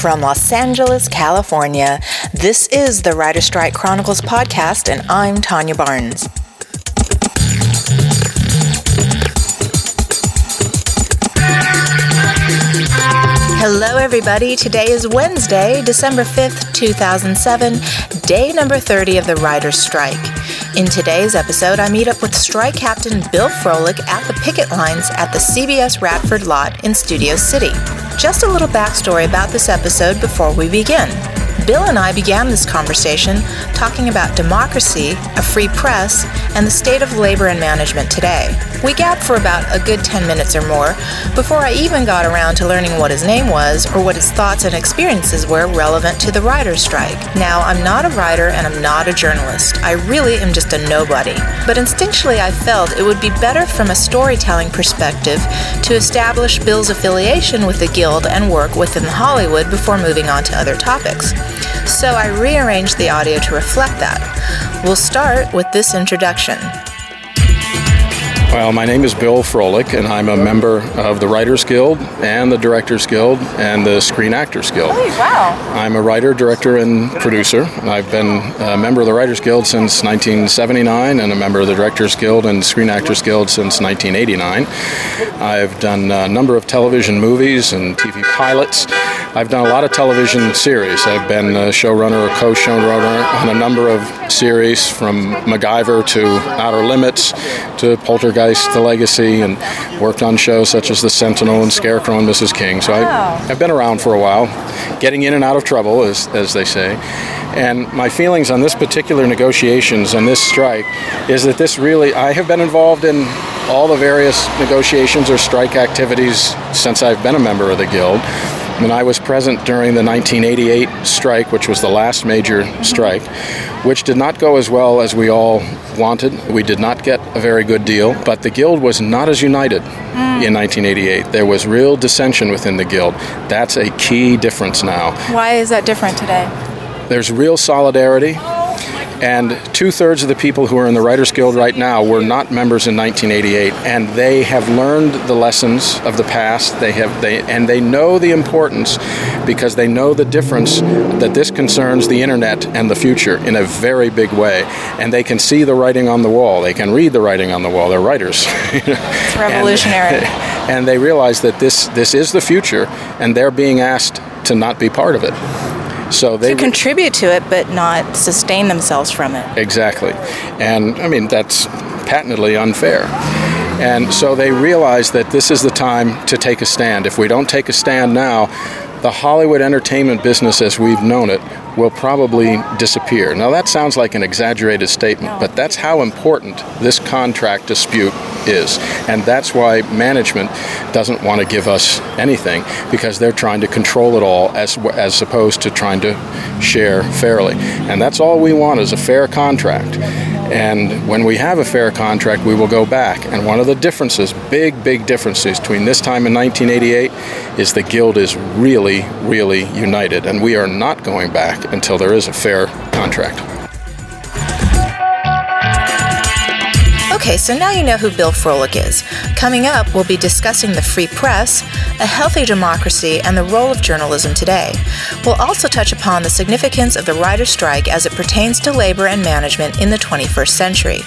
from Los Angeles, California. This is the Writer Strike Chronicles podcast, and I'm Tanya Barnes. Hello, everybody. Today is Wednesday, December 5th, 2007, day number 30 of the Writer's Strike. In today's episode, I meet up with strike captain Bill Froelich at the picket lines at the CBS Radford lot in Studio City. Just a little backstory about this episode before we begin. Bill and I began this conversation talking about democracy, a free press, and the state of labor and management today. We gabbed for about a good 10 minutes or more before I even got around to learning what his name was or what his thoughts and experiences were relevant to the writer's strike. Now, I'm not a writer and I'm not a journalist. I really am just a nobody. But instinctually, I felt it would be better from a storytelling perspective to establish Bill's affiliation with the Guild and work within Hollywood before moving on to other topics so I rearranged the audio to reflect that. We'll start with this introduction. Well, my name is Bill Froelich, and I'm a member of the Writers Guild and the Directors Guild and the Screen Actors Guild. Oh, wow. I'm a writer, director, and producer. I've been a member of the Writers Guild since 1979 and a member of the Directors Guild and Screen Actors Guild since 1989. I've done a number of television movies and TV pilots. I've done a lot of television series. I've been a showrunner or co showrunner on a number of series from MacGyver to Outer Limits to Poltergeist the Legacy, and worked on shows such as The Sentinel and Scarecrow and Mrs. King. So I, have been around for a while, getting in and out of trouble, as, as they say. And my feelings on this particular negotiations and this strike is that this really, I have been involved in all the various negotiations or strike activities since I've been a member of the Guild. And I was present during the 1988 strike, which was the last major strike, which did not go as well as we all wanted. We did not get a very good deal, but the Guild was not as united mm. in 1988. There was real dissension within the Guild. That's a key difference now. Why is that different today? There's real solidarity and two thirds of the people who are in the Writers Guild right now were not members in 1988, and they have learned the lessons of the past. They have they and they know the importance because they know the difference that this concerns the internet and the future in a very big way, and they can see the writing on the wall. They can read the writing on the wall. They're writers. it's revolutionary. and, and they realize that this this is the future, and they're being asked to not be part of it. So they to contribute to it, but not sustain themselves from it. Exactly, and I mean that's patently unfair. And so they realize that this is the time to take a stand. If we don't take a stand now, the Hollywood entertainment business as we've known it will probably disappear. Now, that sounds like an exaggerated statement, but that's how important this contract dispute is. And that's why management doesn't want to give us anything because they're trying to control it all as, as opposed to trying to share fairly. And that's all we want is a fair contract. And when we have a fair contract, we will go back. And one of the differences, big, big differences between this time and 1988 is the Guild is really, really united. And we are not going back until there is a fair contract. Okay, so now you know who Bill Froelich is. Coming up, we'll be discussing the free press, a healthy democracy, and the role of journalism today. We'll also touch upon the significance of the writer's strike as it pertains to labor and management in the 21st century.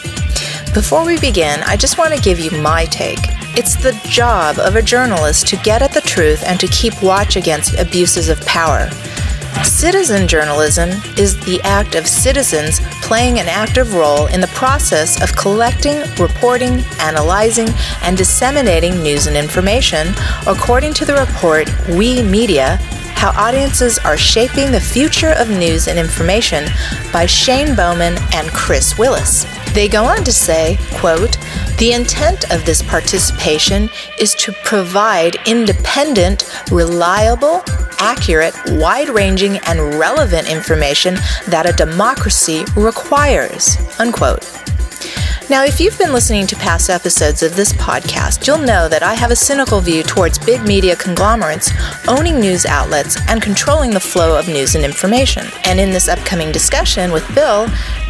Before we begin, I just want to give you my take. It's the job of a journalist to get at the truth and to keep watch against abuses of power. Citizen journalism is the act of citizens playing an active role in the process of collecting, reporting, analyzing, and disseminating news and information, according to the report We Media How Audiences Are Shaping the Future of News and Information by Shayne Bowman and Chris Willis. They go on to say, quote, the intent of this participation is to provide independent, reliable, accurate, wide ranging, and relevant information that a democracy requires. Unquote. Now, if you've been listening to past episodes of this podcast, you'll know that I have a cynical view towards big media conglomerates owning news outlets and controlling the flow of news and information. And in this upcoming discussion with Bill,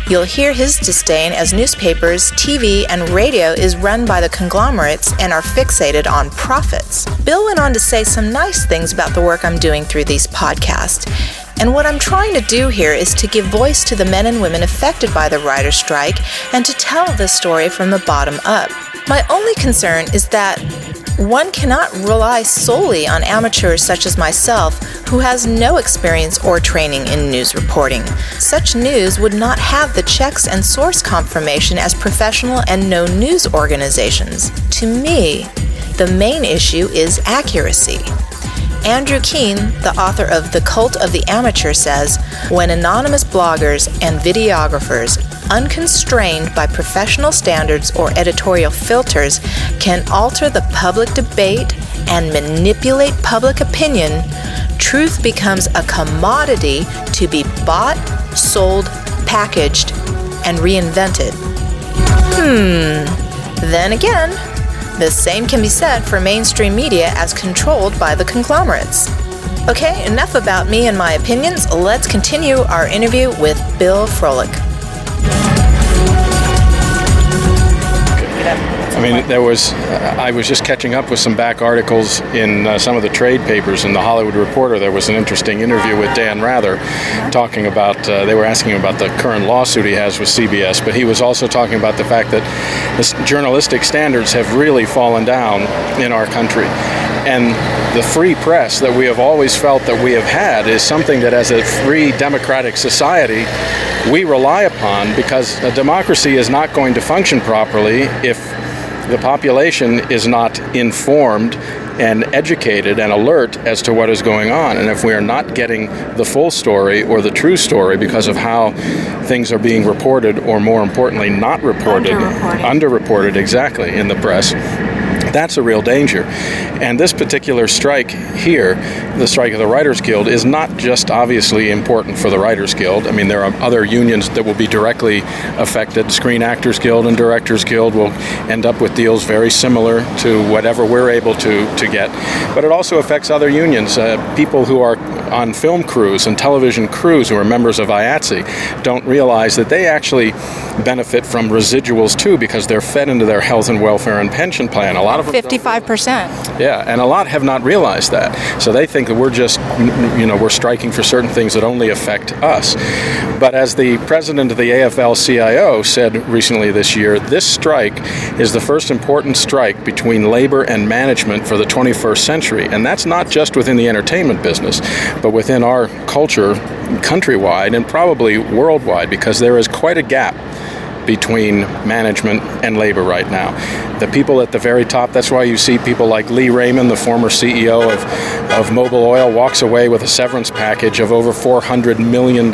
You'll hear his disdain as newspapers, TV, and radio is run by the conglomerates and are fixated on profits. Bill went on to say some nice things about the work I'm doing through these podcasts. And what I'm trying to do here is to give voice to the men and women affected by the writer's strike and to tell this story from the bottom up. My only concern is that one cannot rely solely on amateurs such as myself who has no experience or training in news reporting. Such news would not have the checks and source confirmation as professional and known news organizations. To me, the main issue is accuracy. Andrew Keen, the author of The Cult of the Amateur, says when anonymous bloggers and videographers, unconstrained by professional standards or editorial filters, can alter the public debate and manipulate public opinion, truth becomes a commodity to be bought, sold, packaged, and reinvented. Hmm. Then again, the same can be said for mainstream media as controlled by the conglomerates. Okay, enough about me and my opinions. Let's continue our interview with Bill Froelich. I mean, there was, I was just catching up with some back articles in uh, some of the trade papers. In the Hollywood Reporter, there was an interesting interview with Dan Rather talking about, uh, they were asking him about the current lawsuit he has with CBS, but he was also talking about the fact that the journalistic standards have really fallen down in our country. And the free press that we have always felt that we have had is something that, as a free democratic society, we rely upon because a democracy is not going to function properly if the population is not informed and educated and alert as to what is going on. And if we are not getting the full story or the true story because of how things are being reported, or more importantly, not reported, underreported, underreported exactly in the press, that's a real danger. And this particular strike here, the strike of the Writers Guild, is not just obviously important for the Writers Guild. I mean, there are other unions that will be directly affected. Screen Actors Guild and Directors Guild will end up with deals very similar to whatever we're able to, to get. But it also affects other unions. Uh, people who are on film crews and television crews who are members of IATSE don't realize that they actually benefit from residuals too because they're fed into their health and welfare and pension plan. A lot of them 55%. Yeah, and a lot have not realized that. So they think that we're just, you know, we're striking for certain things that only affect us. But as the president of the AFL CIO said recently this year, this strike is the first important strike between labor and management for the 21st century. And that's not just within the entertainment business, but within our culture countrywide and probably worldwide because there is quite a gap between management and labor right now. The people at the very top, that's why you see people like Lee Raymond, the former CEO of, of Mobil Oil, walks away with a severance package of over $400 million.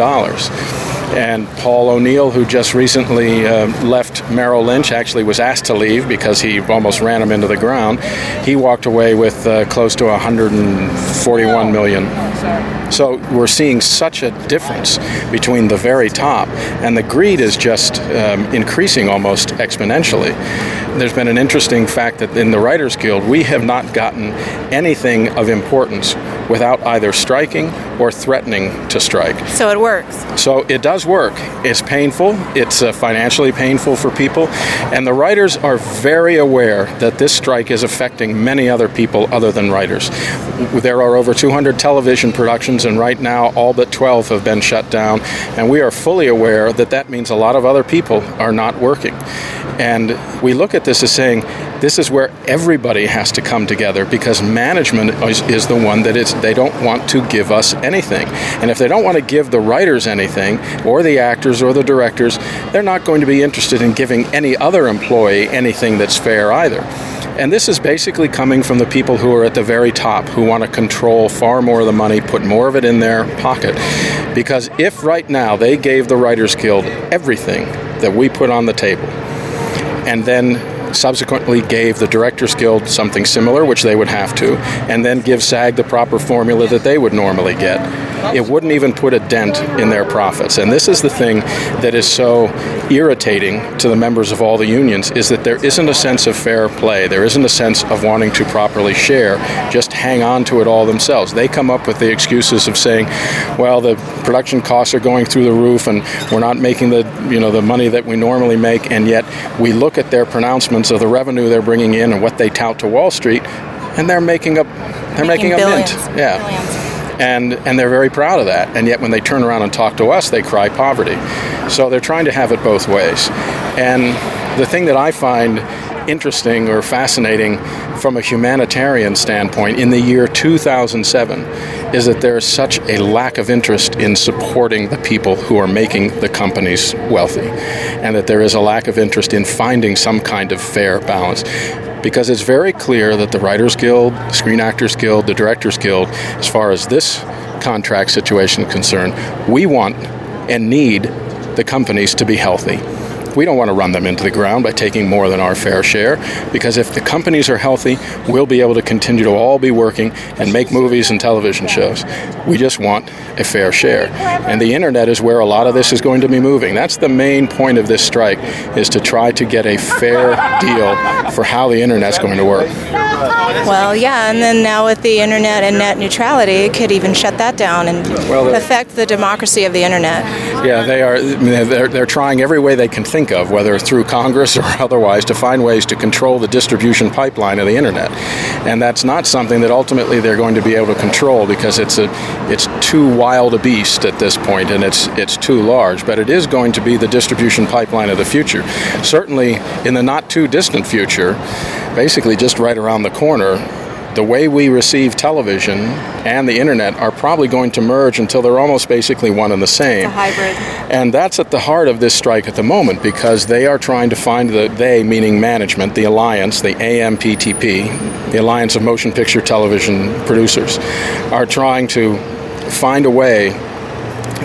And Paul O'Neill, who just recently uh, left Merrill Lynch, actually was asked to leave because he almost ran him into the ground. He walked away with uh, close to 141 million. So we're seeing such a difference between the very top, and the greed is just um, increasing almost exponentially. There's been an interesting fact that in the Writers Guild, we have not gotten anything of importance without either striking or threatening to strike. So it works. So it does work. It's painful, it's uh, financially painful for people, and the writers are very aware that this strike is affecting many other people other than writers. There are over 200 television productions, and right now all but 12 have been shut down, and we are fully aware that that means a lot of other people are not working. And we look at this as saying this is where everybody has to come together because management is, is the one that is they don't want to give us anything. And if they don't want to give the writers anything, or the actors or the directors, they're not going to be interested in giving any other employee anything that's fair either. And this is basically coming from the people who are at the very top, who want to control far more of the money, put more of it in their pocket. Because if right now they gave the Writers Guild everything that we put on the table, and then subsequently gave the Directors Guild something similar, which they would have to, and then give SAG the proper formula that they would normally get, it wouldn't even put a dent in their profits. And this is the thing that is so irritating to the members of all the unions is that there isn't a sense of fair play. There isn't a sense of wanting to properly share, just hang on to it all themselves. They come up with the excuses of saying, well, the production costs are going through the roof and we're not making the, you know, the money that we normally make and yet we look at their pronouncements of the revenue they're bringing in and what they tout to Wall Street and they're making a they're making, making a mint. Yeah. Billions and and they're very proud of that. And yet, when they turn around and talk to us, they cry poverty. So they're trying to have it both ways. And the thing that I find interesting or fascinating from a humanitarian standpoint in the year 2007 is that there is such a lack of interest in supporting the people who are making the companies wealthy, and that there is a lack of interest in finding some kind of fair balance because it's very clear that the Writers Guild, Screen Actors Guild, the Directors Guild, as far as this contract situation is concerned, we want and need the companies to be healthy. We don't want to run them into the ground by taking more than our fair share because if the companies are healthy, we'll be able to continue to all be working and make movies and television shows. We just want a fair share. And the internet is where a lot of this is going to be moving. That's the main point of this strike is to try to get a fair deal for how the internet's going to work. Well, yeah, and then now with the internet and net neutrality, it could even shut that down and well, affect the democracy of the internet. Yeah, they are. They're, they're trying every way they can think of, whether through Congress or otherwise, to find ways to control the distribution pipeline of the internet. And that's not something that ultimately they're going to be able to control because it's a it's too wild a beast at this point, and it's it's too large. But it is going to be the distribution pipeline of the future. Certainly, in the not too distant future basically just right around the corner, the way we receive television and the internet are probably going to merge until they're almost basically one and the same. It's a hybrid. And that's at the heart of this strike at the moment because they are trying to find the they meaning management, the alliance, the AMPTP, the Alliance of Motion Picture Television Producers, are trying to find a way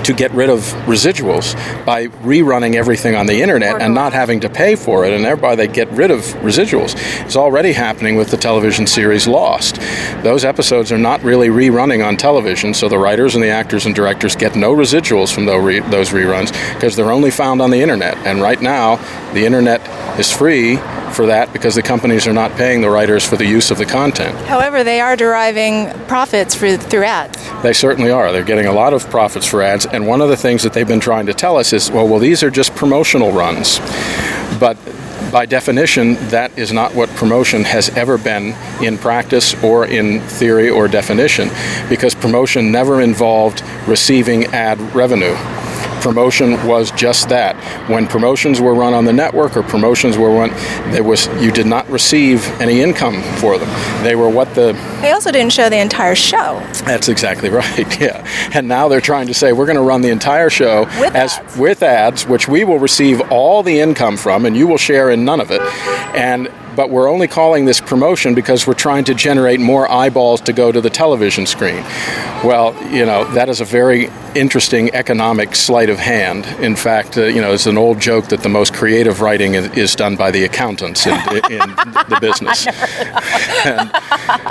to get rid of residuals by rerunning everything on the internet and not having to pay for it, and thereby they get rid of residuals. It's already happening with the television series Lost. Those episodes are not really rerunning on television, so the writers and the actors and directors get no residuals from those reruns because they're only found on the internet. And right now, the internet is free for that because the companies are not paying the writers for the use of the content. However, they are deriving profits for, through ads. They certainly are. They're getting a lot of profits for ads, and one of the things that they've been trying to tell us is, well, well, these are just promotional runs, but by definition, that is not what promotion has ever been in practice or in theory or definition, because promotion never involved receiving ad revenue promotion was just that. When promotions were run on the network or promotions were run, there was you did not receive any income for them. They were what the. They also didn't show the entire show. That's exactly right. Yeah, and now they're trying to say we're going to run the entire show with as ads. with ads, which we will receive all the income from, and you will share in none of it, and but we're only calling this promotion because we're trying to generate more eyeballs to go to the television screen. Well, you know, that is a very interesting economic sleight of hand. In fact, uh, you know, it's an old joke that the most creative writing is, is done by the accountants in, in the business. and,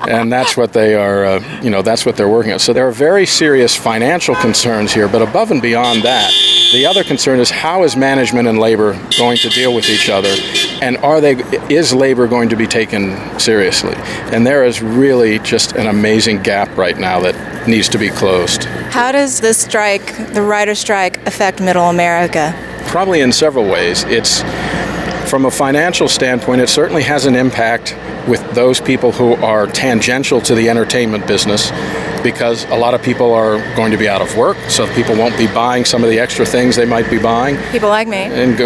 and, that's what they are, uh, you know, that's what they're working on. So there are very serious financial concerns here, but above and beyond that, the other concern is how is management and labor going to deal with each other, and are they is labor going to be taken seriously? And there is really just an amazing gap right now that needs to be closed. How does this strike, the writer strike, affect Middle America? Probably in several ways. It's from a financial standpoint, it certainly has an impact with those people who are tangential to the entertainment business because a lot of people are going to be out of work, so people won't be buying some of the extra things they might be buying. People like me. And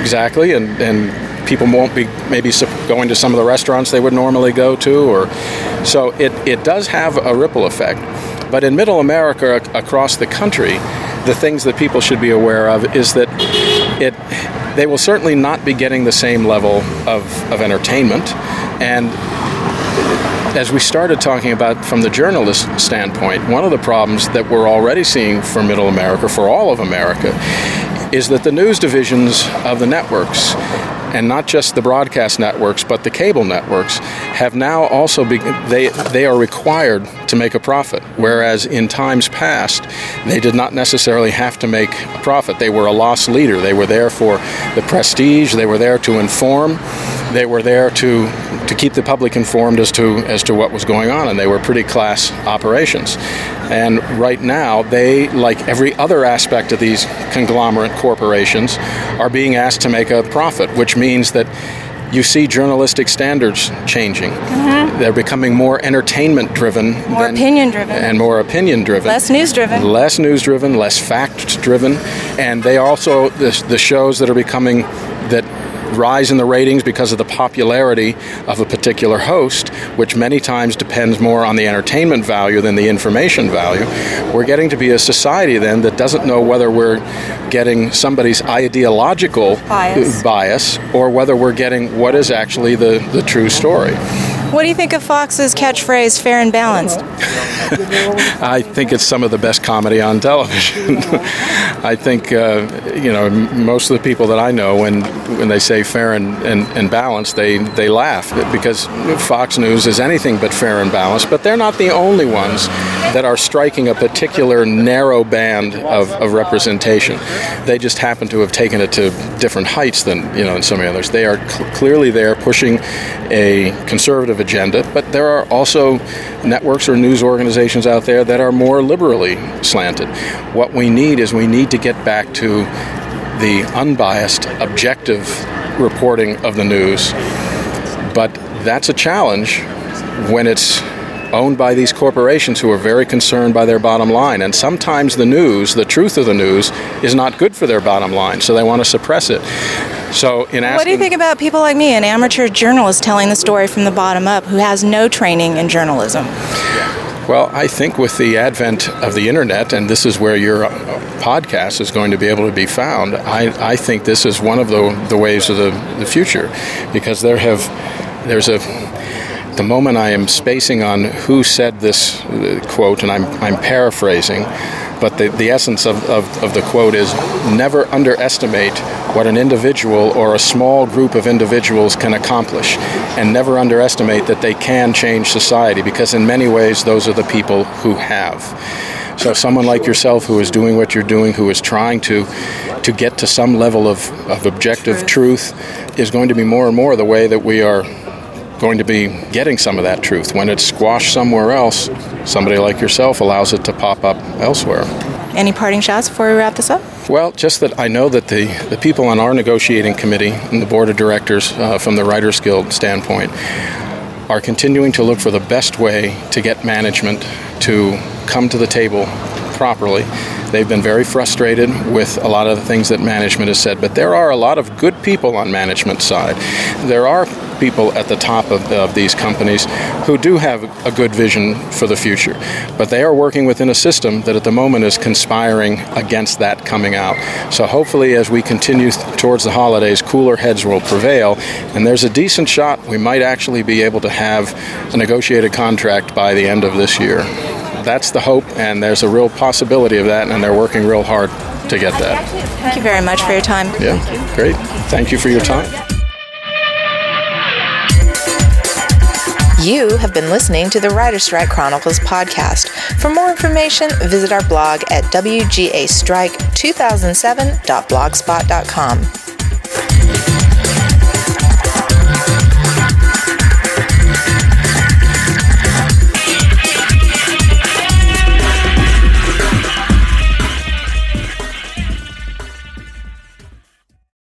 exactly, and and people won't be maybe going to some of the restaurants they would normally go to, or so it it does have a ripple effect. But in Middle America, across the country, the things that people should be aware of is that it they will certainly not be getting the same level of, of entertainment. And as we started talking about from the journalist standpoint, one of the problems that we're already seeing for middle America, for all of America, is that the news divisions of the networks and not just the broadcast networks, but the cable networks, have now also be, they they are required to make a profit. Whereas in times past, they did not necessarily have to make a profit. They were a loss leader. They were there for the prestige. They were there to inform. They were there to to keep the public informed as to as to what was going on, and they were pretty class operations. And right now, they, like every other aspect of these conglomerate corporations, are being asked to make a profit, which means that you see journalistic standards changing. Mm-hmm. They're becoming more entertainment driven, more opinion driven, and more opinion driven, less news driven, less news driven, less fact driven, and they also the, the shows that are becoming that rise in the ratings because of the popularity of a particular host, which many times depends more on the entertainment value than the information value, we're getting to be a society then that doesn't know whether we're getting somebody's ideological bias, bias or whether we're getting what is actually the, the true story. What do you think of Fox's catchphrase, fair and balanced? I think it's some of the best comedy on television. I think, uh, you know, most of the people that I know, when, when they say fair and, and, and balanced, they, they laugh because Fox News is anything but fair and balanced, but they're not the only ones that are striking a particular narrow band of, of representation. They just happen to have taken it to different heights than, you know, in so many others. They are cl- clearly there pushing a conservative agenda, but there are also networks or news organizations out there that are more liberally slanted. What we need is we need to get back to the unbiased, objective reporting of the news. But that's a challenge when it's owned by these corporations who are very concerned by their bottom line. And sometimes the news, the truth of the news, is not good for their bottom line, so they want to suppress it. So, in asking, what do you think about people like me, an amateur journalist telling the story from the bottom up, who has no training in journalism? Well, I think with the advent of the internet, and this is where your podcast is going to be able to be found, I, I think this is one of the, the ways of the, the future because there have there's a the moment I am spacing on who said this uh, quote, and I'm, I'm paraphrasing, but the, the essence of, of, of the quote is never underestimate what an individual or a small group of individuals can accomplish, and never underestimate that they can change society, because in many ways, those are the people who have. So, someone like yourself who is doing what you're doing, who is trying to to get to some level of, of objective truth. truth, is going to be more and more the way that we are going to be getting some of that truth. When it's squashed somewhere else, somebody like yourself allows it to pop up elsewhere. Any parting shots before we wrap this up? Well, just that I know that the, the people on our negotiating committee and the board of directors, uh, from the Writers Guild standpoint, are continuing to look for the best way to get management to come to the table properly. They've been very frustrated with a lot of the things that management has said, but there are a lot of good people on management side. There are people at the top of, of these companies who do have a good vision for the future, but they are working within a system that at the moment is conspiring against that coming out. So hopefully, as we continue towards the holidays, cooler heads will prevail, and there's a decent shot we might actually be able to have a negotiated contract by the end of this year that's the hope, and there's a real possibility of that, and they're working real hard to get that. Thank you very much for your time. Yeah, great. Thank you for your time. You have been listening to the Writer Strike Chronicles podcast. For more information, visit our blog at wgastrike2007.blogspot.com.